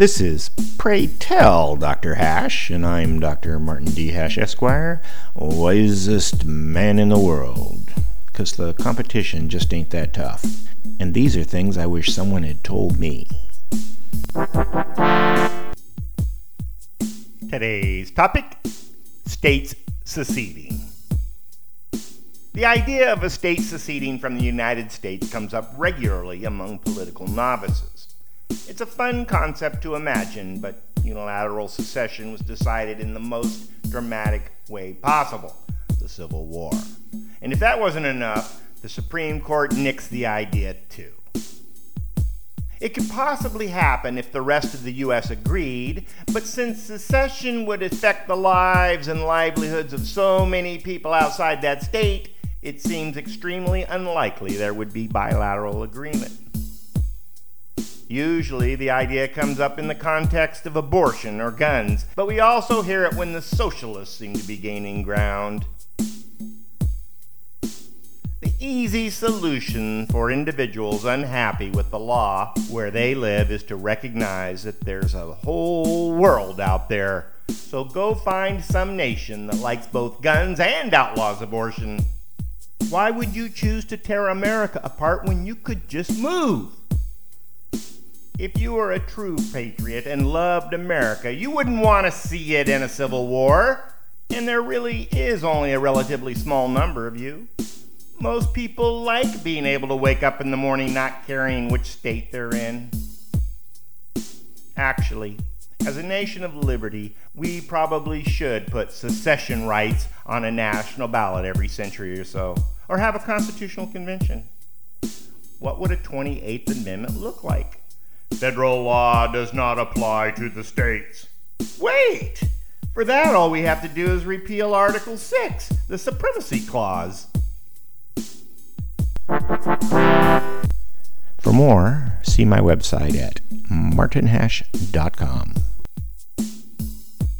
This is Pray Tell Dr. Hash, and I'm Dr. Martin D. Hash, Esquire, wisest man in the world. Because the competition just ain't that tough. And these are things I wish someone had told me. Today's topic states seceding. The idea of a state seceding from the United States comes up regularly among political novices. It's a fun concept to imagine, but unilateral secession was decided in the most dramatic way possible the Civil War. And if that wasn't enough, the Supreme Court nixed the idea too. It could possibly happen if the rest of the U.S. agreed, but since secession would affect the lives and livelihoods of so many people outside that state, it seems extremely unlikely there would be bilateral agreement. Usually, the idea comes up in the context of abortion or guns, but we also hear it when the socialists seem to be gaining ground. The easy solution for individuals unhappy with the law where they live is to recognize that there's a whole world out there. So go find some nation that likes both guns and outlaws abortion. Why would you choose to tear America apart when you could just move? If you were a true patriot and loved America, you wouldn't want to see it in a civil war. And there really is only a relatively small number of you. Most people like being able to wake up in the morning not caring which state they're in. Actually, as a nation of liberty, we probably should put secession rights on a national ballot every century or so, or have a constitutional convention. What would a 28th Amendment look like? Federal law does not apply to the states. Wait! For that, all we have to do is repeal Article 6, the Supremacy Clause. For more, see my website at martinhash.com.